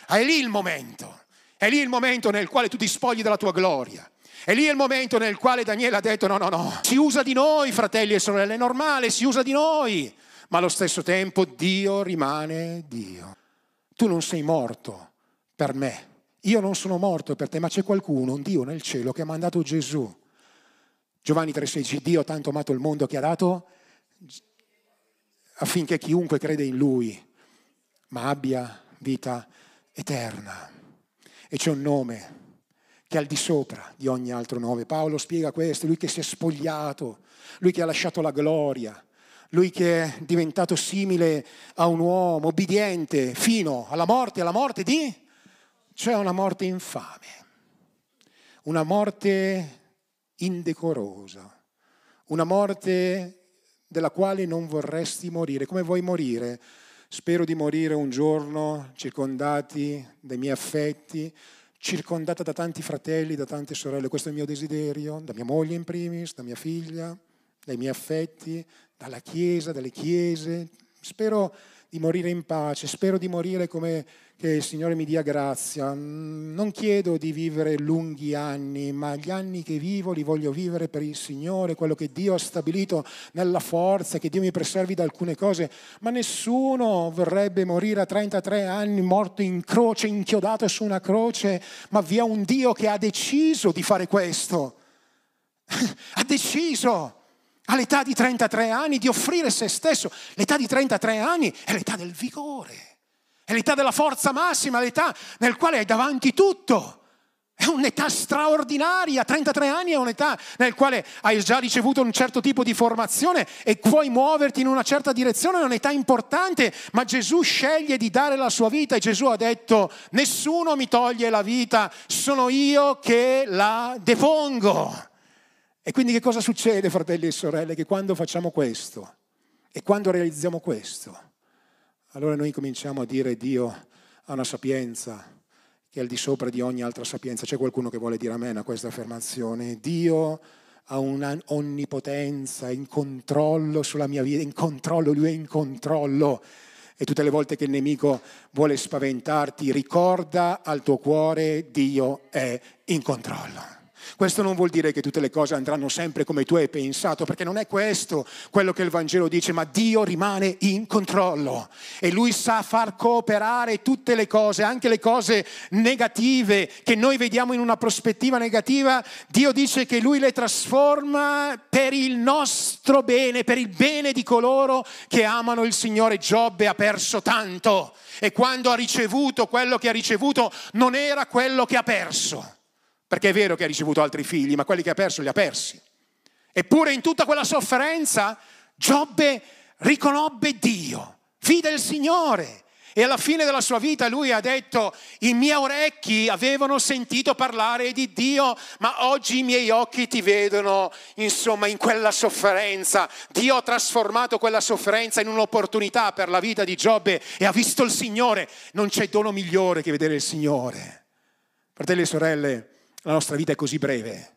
A: È lì il momento, è lì il momento nel quale tu ti spogli della tua gloria. E lì è il momento nel quale Daniele ha detto no, no, no, si usa di noi, fratelli e sorelle, è normale, si usa di noi ma allo stesso tempo Dio rimane Dio. Tu non sei morto per me, io non sono morto per te, ma c'è qualcuno, un Dio nel cielo che ha mandato Gesù Giovanni 3,16, Dio ha tanto amato il mondo che ha dato affinché chiunque crede in Lui, ma abbia vita eterna. E c'è un nome che è al di sopra di ogni altro nome. Paolo spiega questo, lui che si è spogliato, lui che ha lasciato la gloria, lui che è diventato simile a un uomo obbediente fino alla morte, alla morte di... C'è una morte infame, una morte indecorosa, una morte della quale non vorresti morire. Come vuoi morire? Spero di morire un giorno circondati dai miei affetti, circondata da tanti fratelli, da tante sorelle. Questo è il mio desiderio, da mia moglie in primis, da mia figlia, dai miei affetti, dalla Chiesa, dalle Chiese. Spero di morire in pace, spero di morire come che il Signore mi dia grazia. Non chiedo di vivere lunghi anni, ma gli anni che vivo li voglio vivere per il Signore, quello che Dio ha stabilito nella forza, che Dio mi preservi da alcune cose. Ma nessuno vorrebbe morire a 33 anni morto in croce, inchiodato su una croce, ma vi è un Dio che ha deciso di fare questo. *laughs* ha deciso all'età di 33 anni di offrire se stesso. L'età di 33 anni è l'età del vigore. È l'età della forza massima, l'età nel quale hai davanti tutto. È un'età straordinaria, 33 anni è un'età nel quale hai già ricevuto un certo tipo di formazione e puoi muoverti in una certa direzione, è un'età importante, ma Gesù sceglie di dare la sua vita e Gesù ha detto nessuno mi toglie la vita, sono io che la depongo. E quindi che cosa succede, fratelli e sorelle? Che quando facciamo questo e quando realizziamo questo, allora noi cominciamo a dire Dio ha una sapienza che è al di sopra di ogni altra sapienza. C'è qualcuno che vuole dire amen a questa affermazione? Dio ha un'onnipotenza, in controllo sulla mia vita, in controllo, lui è in controllo. E tutte le volte che il nemico vuole spaventarti, ricorda al tuo cuore Dio è in controllo. Questo non vuol dire che tutte le cose andranno sempre come tu hai pensato, perché non è questo quello che il Vangelo dice, ma Dio rimane in controllo e Lui sa far cooperare tutte le cose, anche le cose negative che noi vediamo in una prospettiva negativa. Dio dice che Lui le trasforma per il nostro bene, per il bene di coloro che amano il Signore. Giobbe ha perso tanto e quando ha ricevuto quello che ha ricevuto non era quello che ha perso perché è vero che ha ricevuto altri figli, ma quelli che ha perso li ha persi. Eppure in tutta quella sofferenza Giobbe riconobbe Dio, vide il Signore. E alla fine della sua vita lui ha detto, i miei orecchi avevano sentito parlare di Dio, ma oggi i miei occhi ti vedono, insomma, in quella sofferenza. Dio ha trasformato quella sofferenza in un'opportunità per la vita di Giobbe e ha visto il Signore. Non c'è dono migliore che vedere il Signore. Fratelli e sorelle, la nostra vita è così breve.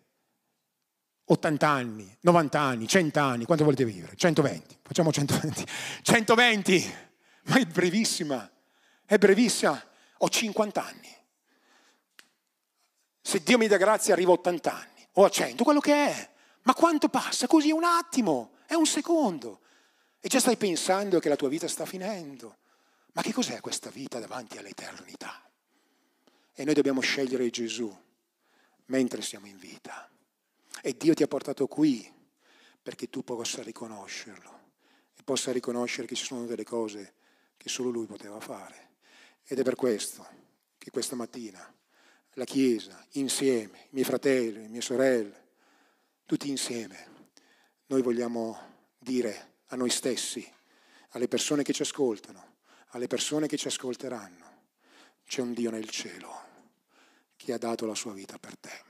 A: 80 anni, 90 anni, 100 anni, quanto volete vivere? 120, facciamo 120. 120, *laughs* ma è brevissima, è brevissima. Ho 50 anni. Se Dio mi dà grazia arrivo a 80 anni o a 100, quello che è. Ma quanto passa? Così un attimo, è un secondo. E già stai pensando che la tua vita sta finendo. Ma che cos'è questa vita davanti all'eternità? E noi dobbiamo scegliere Gesù mentre siamo in vita. E Dio ti ha portato qui perché tu possa riconoscerlo e possa riconoscere che ci sono delle cose che solo Lui poteva fare. Ed è per questo che questa mattina la Chiesa, insieme, i miei fratelli, le mie sorelle, tutti insieme, noi vogliamo dire a noi stessi, alle persone che ci ascoltano, alle persone che ci ascolteranno, c'è un Dio nel cielo che ha dato la sua vita per te.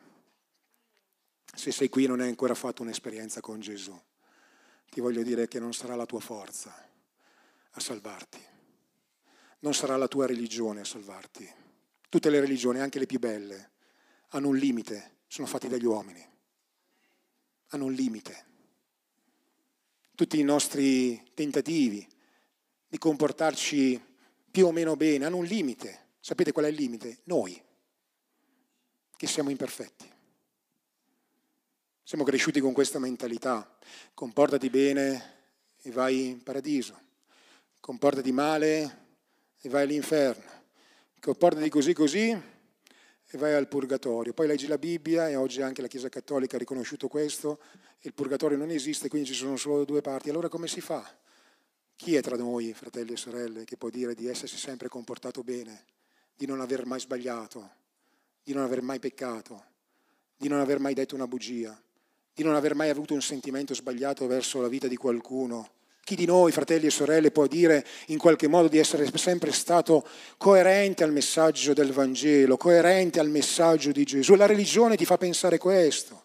A: Se sei qui e non hai ancora fatto un'esperienza con Gesù, ti voglio dire che non sarà la tua forza a salvarti, non sarà la tua religione a salvarti. Tutte le religioni, anche le più belle, hanno un limite, sono fatte dagli uomini, hanno un limite. Tutti i nostri tentativi di comportarci più o meno bene hanno un limite. Sapete qual è il limite? Noi che siamo imperfetti. Siamo cresciuti con questa mentalità. Comportati bene e vai in paradiso. Comportati male e vai all'inferno. Comportati così così e vai al purgatorio. Poi leggi la Bibbia e oggi anche la Chiesa Cattolica ha riconosciuto questo, il purgatorio non esiste, quindi ci sono solo due parti. Allora come si fa? Chi è tra noi, fratelli e sorelle, che può dire di essersi sempre comportato bene, di non aver mai sbagliato, di non aver mai peccato, di non aver mai detto una bugia, di non aver mai avuto un sentimento sbagliato verso la vita di qualcuno? Chi di noi, fratelli e sorelle, può dire in qualche modo di essere sempre stato coerente al messaggio del Vangelo, coerente al messaggio di Gesù? La religione ti fa pensare questo,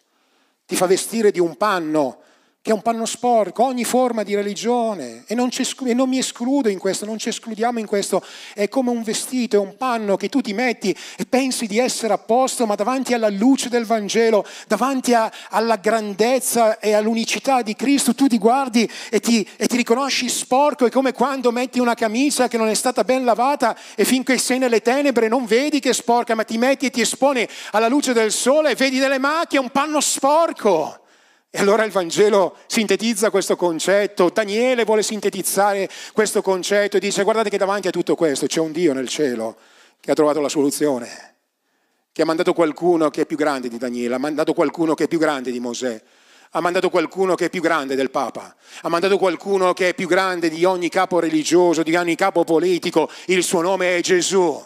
A: ti fa vestire di un panno che è un panno sporco, ogni forma di religione, e non, e non, mi escludo in questo, non ci escludiamo in questo, è come un vestito, è un panno che tu ti metti e pensi di essere a posto, ma davanti alla luce del Vangelo, davanti a, alla grandezza e all'unicità di Cristo, tu ti guardi e ti, e ti riconosci sporco, è come quando metti una camicia che non è stata ben lavata e finché sei nelle tenebre non vedi che è sporca, ma ti metti e ti esponi alla luce del sole e vedi delle macchie, è un panno sporco. E allora il Vangelo sintetizza questo concetto, Daniele vuole sintetizzare questo concetto e dice guardate che davanti a tutto questo c'è un Dio nel cielo che ha trovato la soluzione, che ha mandato qualcuno che è più grande di Daniele, ha mandato qualcuno che è più grande di Mosè, ha mandato qualcuno che è più grande del Papa, ha mandato qualcuno che è più grande di ogni capo religioso, di ogni capo politico, il suo nome è Gesù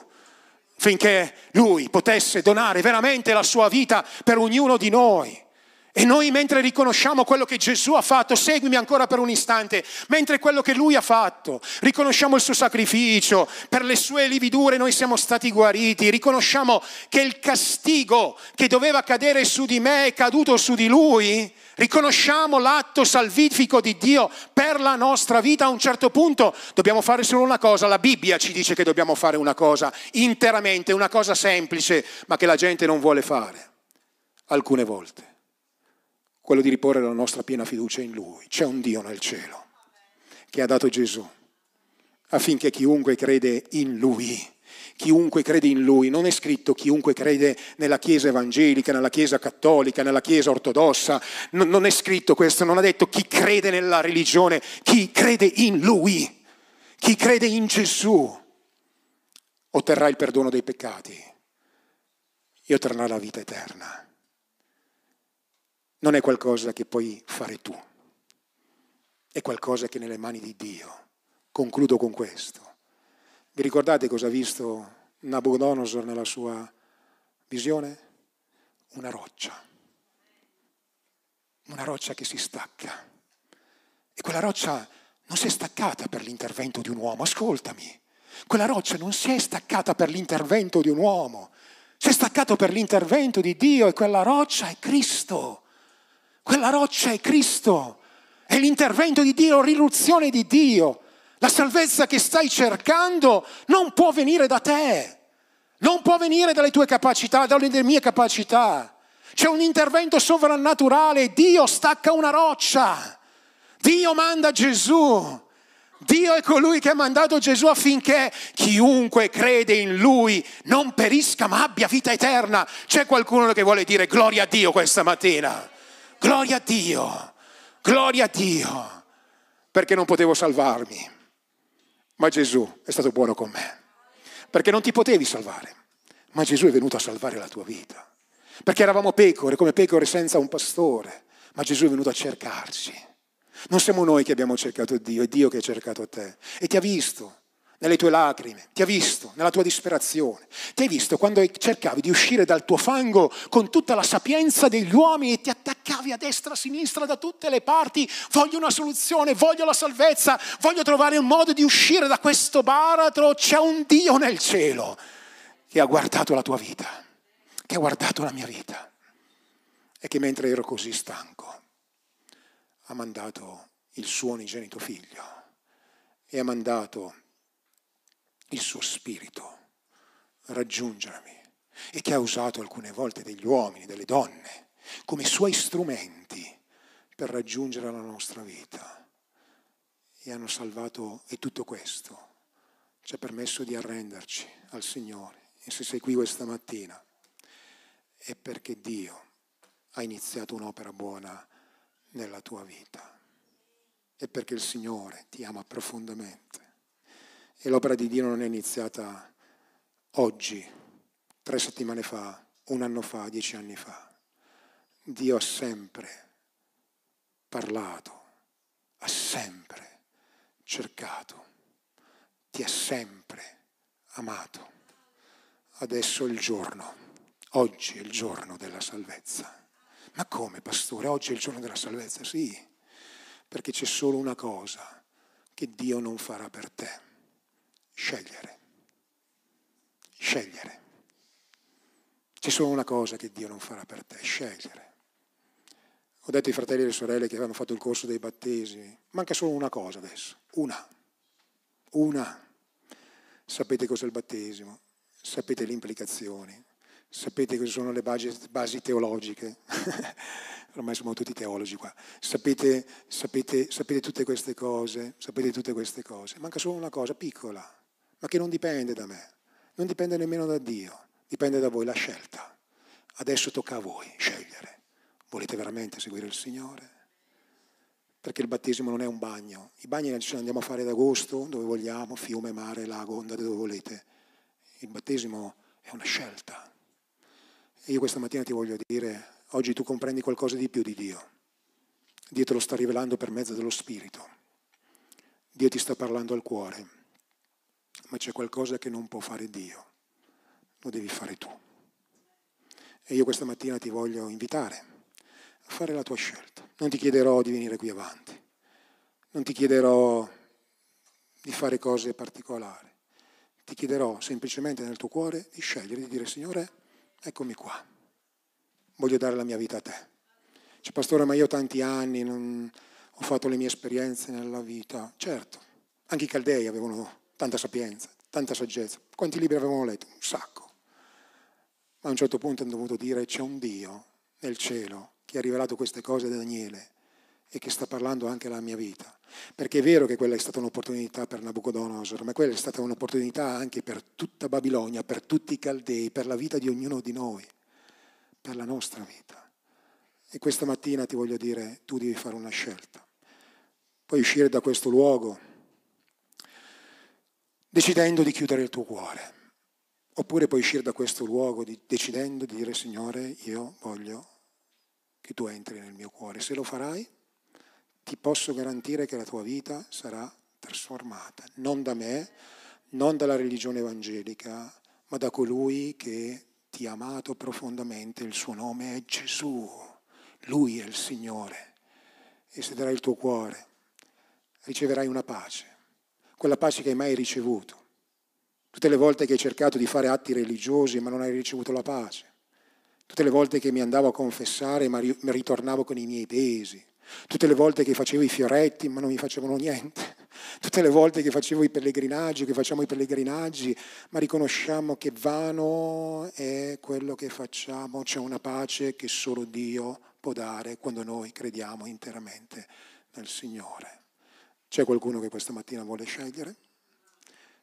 A: finché lui potesse donare veramente la sua vita per ognuno di noi. E noi mentre riconosciamo quello che Gesù ha fatto, seguimi ancora per un istante, mentre quello che Lui ha fatto, riconosciamo il suo sacrificio, per le sue lividure noi siamo stati guariti, riconosciamo che il castigo che doveva cadere su di me è caduto su di Lui, riconosciamo l'atto salvifico di Dio per la nostra vita, a un certo punto dobbiamo fare solo una cosa, la Bibbia ci dice che dobbiamo fare una cosa interamente, una cosa semplice, ma che la gente non vuole fare, alcune volte quello di riporre la nostra piena fiducia in Lui. C'è un Dio nel cielo che ha dato Gesù affinché chiunque crede in Lui, chiunque crede in Lui, non è scritto chiunque crede nella Chiesa evangelica, nella Chiesa cattolica, nella Chiesa ortodossa, non, non è scritto questo, non ha detto chi crede nella religione, chi crede in Lui, chi crede in Gesù otterrà il perdono dei peccati e otterrà la vita eterna non è qualcosa che puoi fare tu, è qualcosa che è nelle mani di Dio. Concludo con questo. Vi ricordate cosa ha visto Nabucodonosor nella sua visione? Una roccia. Una roccia che si stacca. E quella roccia non si è staccata per l'intervento di un uomo, ascoltami. Quella roccia non si è staccata per l'intervento di un uomo, si è staccato per l'intervento di Dio e quella roccia è Cristo. Quella roccia è Cristo, è l'intervento di Dio, l'irruzione di Dio. La salvezza che stai cercando non può venire da te, non può venire dalle tue capacità, dalle mie capacità. C'è un intervento sovrannaturale, Dio stacca una roccia, Dio manda Gesù. Dio è colui che ha mandato Gesù affinché chiunque crede in Lui non perisca ma abbia vita eterna. C'è qualcuno che vuole dire gloria a Dio questa mattina? Gloria a Dio, gloria a Dio, perché non potevo salvarmi. Ma Gesù è stato buono con me, perché non ti potevi salvare, ma Gesù è venuto a salvare la tua vita. Perché eravamo pecore, come pecore senza un pastore, ma Gesù è venuto a cercarci. Non siamo noi che abbiamo cercato Dio, è Dio che ha cercato te e ti ha visto nelle tue lacrime, ti ha visto nella tua disperazione, ti hai visto quando cercavi di uscire dal tuo fango con tutta la sapienza degli uomini e ti attaccavi a destra, a sinistra, da tutte le parti, voglio una soluzione, voglio la salvezza, voglio trovare un modo di uscire da questo baratro, c'è un Dio nel cielo che ha guardato la tua vita, che ha guardato la mia vita e che mentre ero così stanco ha mandato il suo unigenito figlio e ha mandato il suo spirito raggiungermi e che ha usato alcune volte degli uomini, delle donne, come suoi strumenti per raggiungere la nostra vita. E hanno salvato, e tutto questo ci ha permesso di arrenderci al Signore. E se sei qui questa mattina è perché Dio ha iniziato un'opera buona nella tua vita. È perché il Signore ti ama profondamente e l'opera di Dio non è iniziata oggi, tre settimane fa, un anno fa, dieci anni fa. Dio ha sempre parlato, ha sempre cercato, ti ha sempre amato. Adesso è il giorno, oggi è il giorno della salvezza. Ma come, pastore? Oggi è il giorno della salvezza? Sì, perché c'è solo una cosa che Dio non farà per te. Scegliere. Scegliere. C'è solo una cosa che Dio non farà per te, scegliere. Ho detto ai fratelli e alle sorelle che avevano fatto il corso dei battesimi, manca solo una cosa adesso, una. Una. Sapete cos'è il battesimo, sapete le implicazioni, Sapete cosa sono le basi, basi teologiche? *laughs* Ormai siamo tutti teologi qua. Sapete, sapete, sapete tutte queste cose, sapete tutte queste cose. Manca solo una cosa piccola, ma che non dipende da me, non dipende nemmeno da Dio, dipende da voi la scelta. Adesso tocca a voi scegliere. Volete veramente seguire il Signore? Perché il battesimo non è un bagno. I bagni ce li andiamo a fare ad agosto, dove vogliamo, fiume, mare, lago, andate dove volete. Il battesimo è una scelta. E io questa mattina ti voglio dire, oggi tu comprendi qualcosa di più di Dio. Dio te lo sta rivelando per mezzo dello Spirito. Dio ti sta parlando al cuore, ma c'è qualcosa che non può fare Dio, lo devi fare tu. E io questa mattina ti voglio invitare a fare la tua scelta. Non ti chiederò di venire qui avanti, non ti chiederò di fare cose particolari, ti chiederò semplicemente nel tuo cuore di scegliere, di dire Signore, eccomi qua, voglio dare la mia vita a te. Dice, pastore, ma io ho tanti anni, non... ho fatto le mie esperienze nella vita. Certo, anche i caldei avevano tanta sapienza, tanta saggezza. Quanti libri avevano letto? Un sacco. Ma a un certo punto hanno dovuto dire c'è un Dio nel cielo che ha rivelato queste cose a Daniele e che sta parlando anche alla mia vita. Perché è vero che quella è stata un'opportunità per Nabucodonosor, ma quella è stata un'opportunità anche per tutta Babilonia, per tutti i Caldei, per la vita di ognuno di noi, per la nostra vita. E questa mattina ti voglio dire, tu devi fare una scelta. Puoi uscire da questo luogo decidendo di chiudere il tuo cuore, oppure puoi uscire da questo luogo decidendo di dire Signore, io voglio che tu entri nel mio cuore. Se lo farai, ti posso garantire che la tua vita sarà trasformata, non da me, non dalla religione evangelica, ma da colui che ti ha amato profondamente, il suo nome è Gesù, lui è il Signore. E se darai il tuo cuore, riceverai una pace, quella pace che hai mai ricevuto. Tutte le volte che hai cercato di fare atti religiosi ma non hai ricevuto la pace. Tutte le volte che mi andavo a confessare ma ritornavo con i miei pesi. Tutte le volte che facevo i fioretti ma non mi facevano niente. *laughs* Tutte le volte che facevo i pellegrinaggi, che facciamo i pellegrinaggi, ma riconosciamo che vano è quello che facciamo, c'è una pace che solo Dio può dare quando noi crediamo interamente nel Signore. C'è qualcuno che questa mattina vuole scegliere?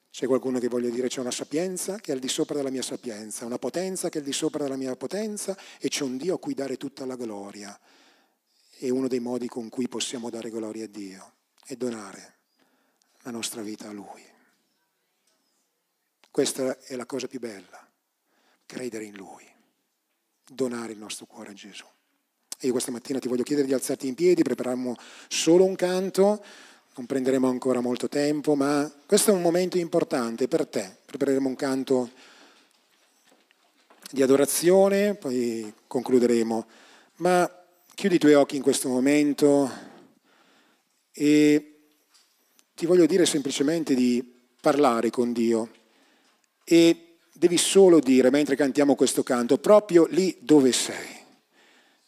A: C'è qualcuno che voglia dire c'è una sapienza che è al di sopra della mia sapienza, una potenza che è al di sopra della mia potenza e c'è un Dio a cui dare tutta la gloria e uno dei modi con cui possiamo dare gloria a Dio è donare la nostra vita a Lui. Questa è la cosa più bella, credere in Lui, donare il nostro cuore a Gesù. E io questa mattina ti voglio chiedere di alzarti in piedi, prepariamo solo un canto, non prenderemo ancora molto tempo, ma questo è un momento importante per te. Prepareremo un canto di adorazione, poi concluderemo. Ma Chiudi i tuoi occhi in questo momento e ti voglio dire semplicemente di parlare con Dio e devi solo dire, mentre cantiamo questo canto, proprio lì dove sei,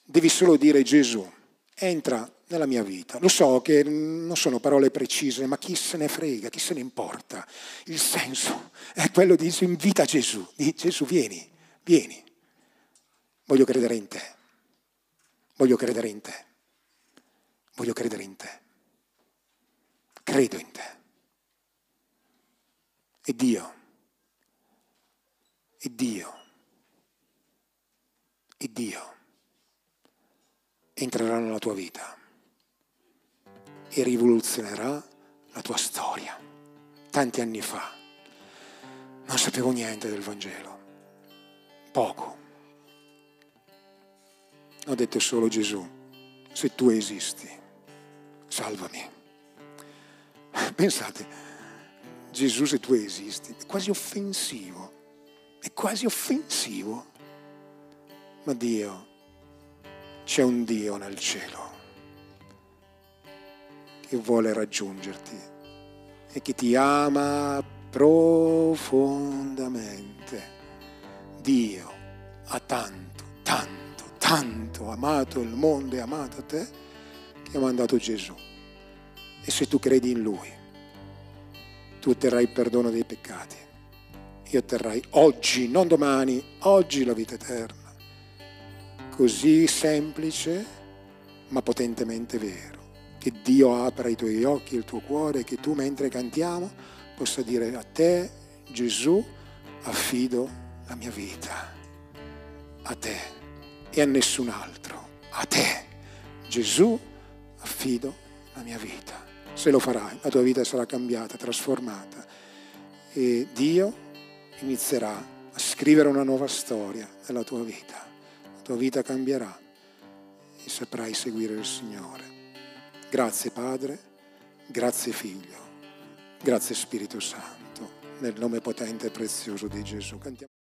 A: devi solo dire Gesù, entra nella mia vita. Lo so che non sono parole precise, ma chi se ne frega, chi se ne importa. Il senso è quello di invita Gesù, di Gesù vieni, vieni, voglio credere in te. Voglio credere in te. Voglio credere in te. Credo in te. E Dio, e Dio, e Dio entrerà nella tua vita e rivoluzionerà la tua storia. Tanti anni fa non sapevo niente del Vangelo, poco. Ho detto solo Gesù, se tu esisti, salvami. Pensate, Gesù se tu esisti, è quasi offensivo, è quasi offensivo. Ma Dio, c'è un Dio nel cielo che vuole raggiungerti e che ti ama profondamente. Dio ha tanto, tanto, tanto amato il mondo e amato te che ha mandato Gesù. E se tu credi in Lui, tu otterrai il perdono dei peccati e otterrai oggi, non domani, oggi la vita eterna. Così semplice, ma potentemente vero. Che Dio apra i tuoi occhi, il tuo cuore, che tu mentre cantiamo possa dire a te, Gesù, affido la mia vita. A te e a nessun altro. A te, Gesù, affido la mia vita. Se lo farai, la tua vita sarà cambiata, trasformata e Dio inizierà a scrivere una nuova storia nella tua vita. La tua vita cambierà e saprai seguire il Signore. Grazie Padre, grazie Figlio, grazie Spirito Santo, nel nome potente e prezioso di Gesù. Cantiamo.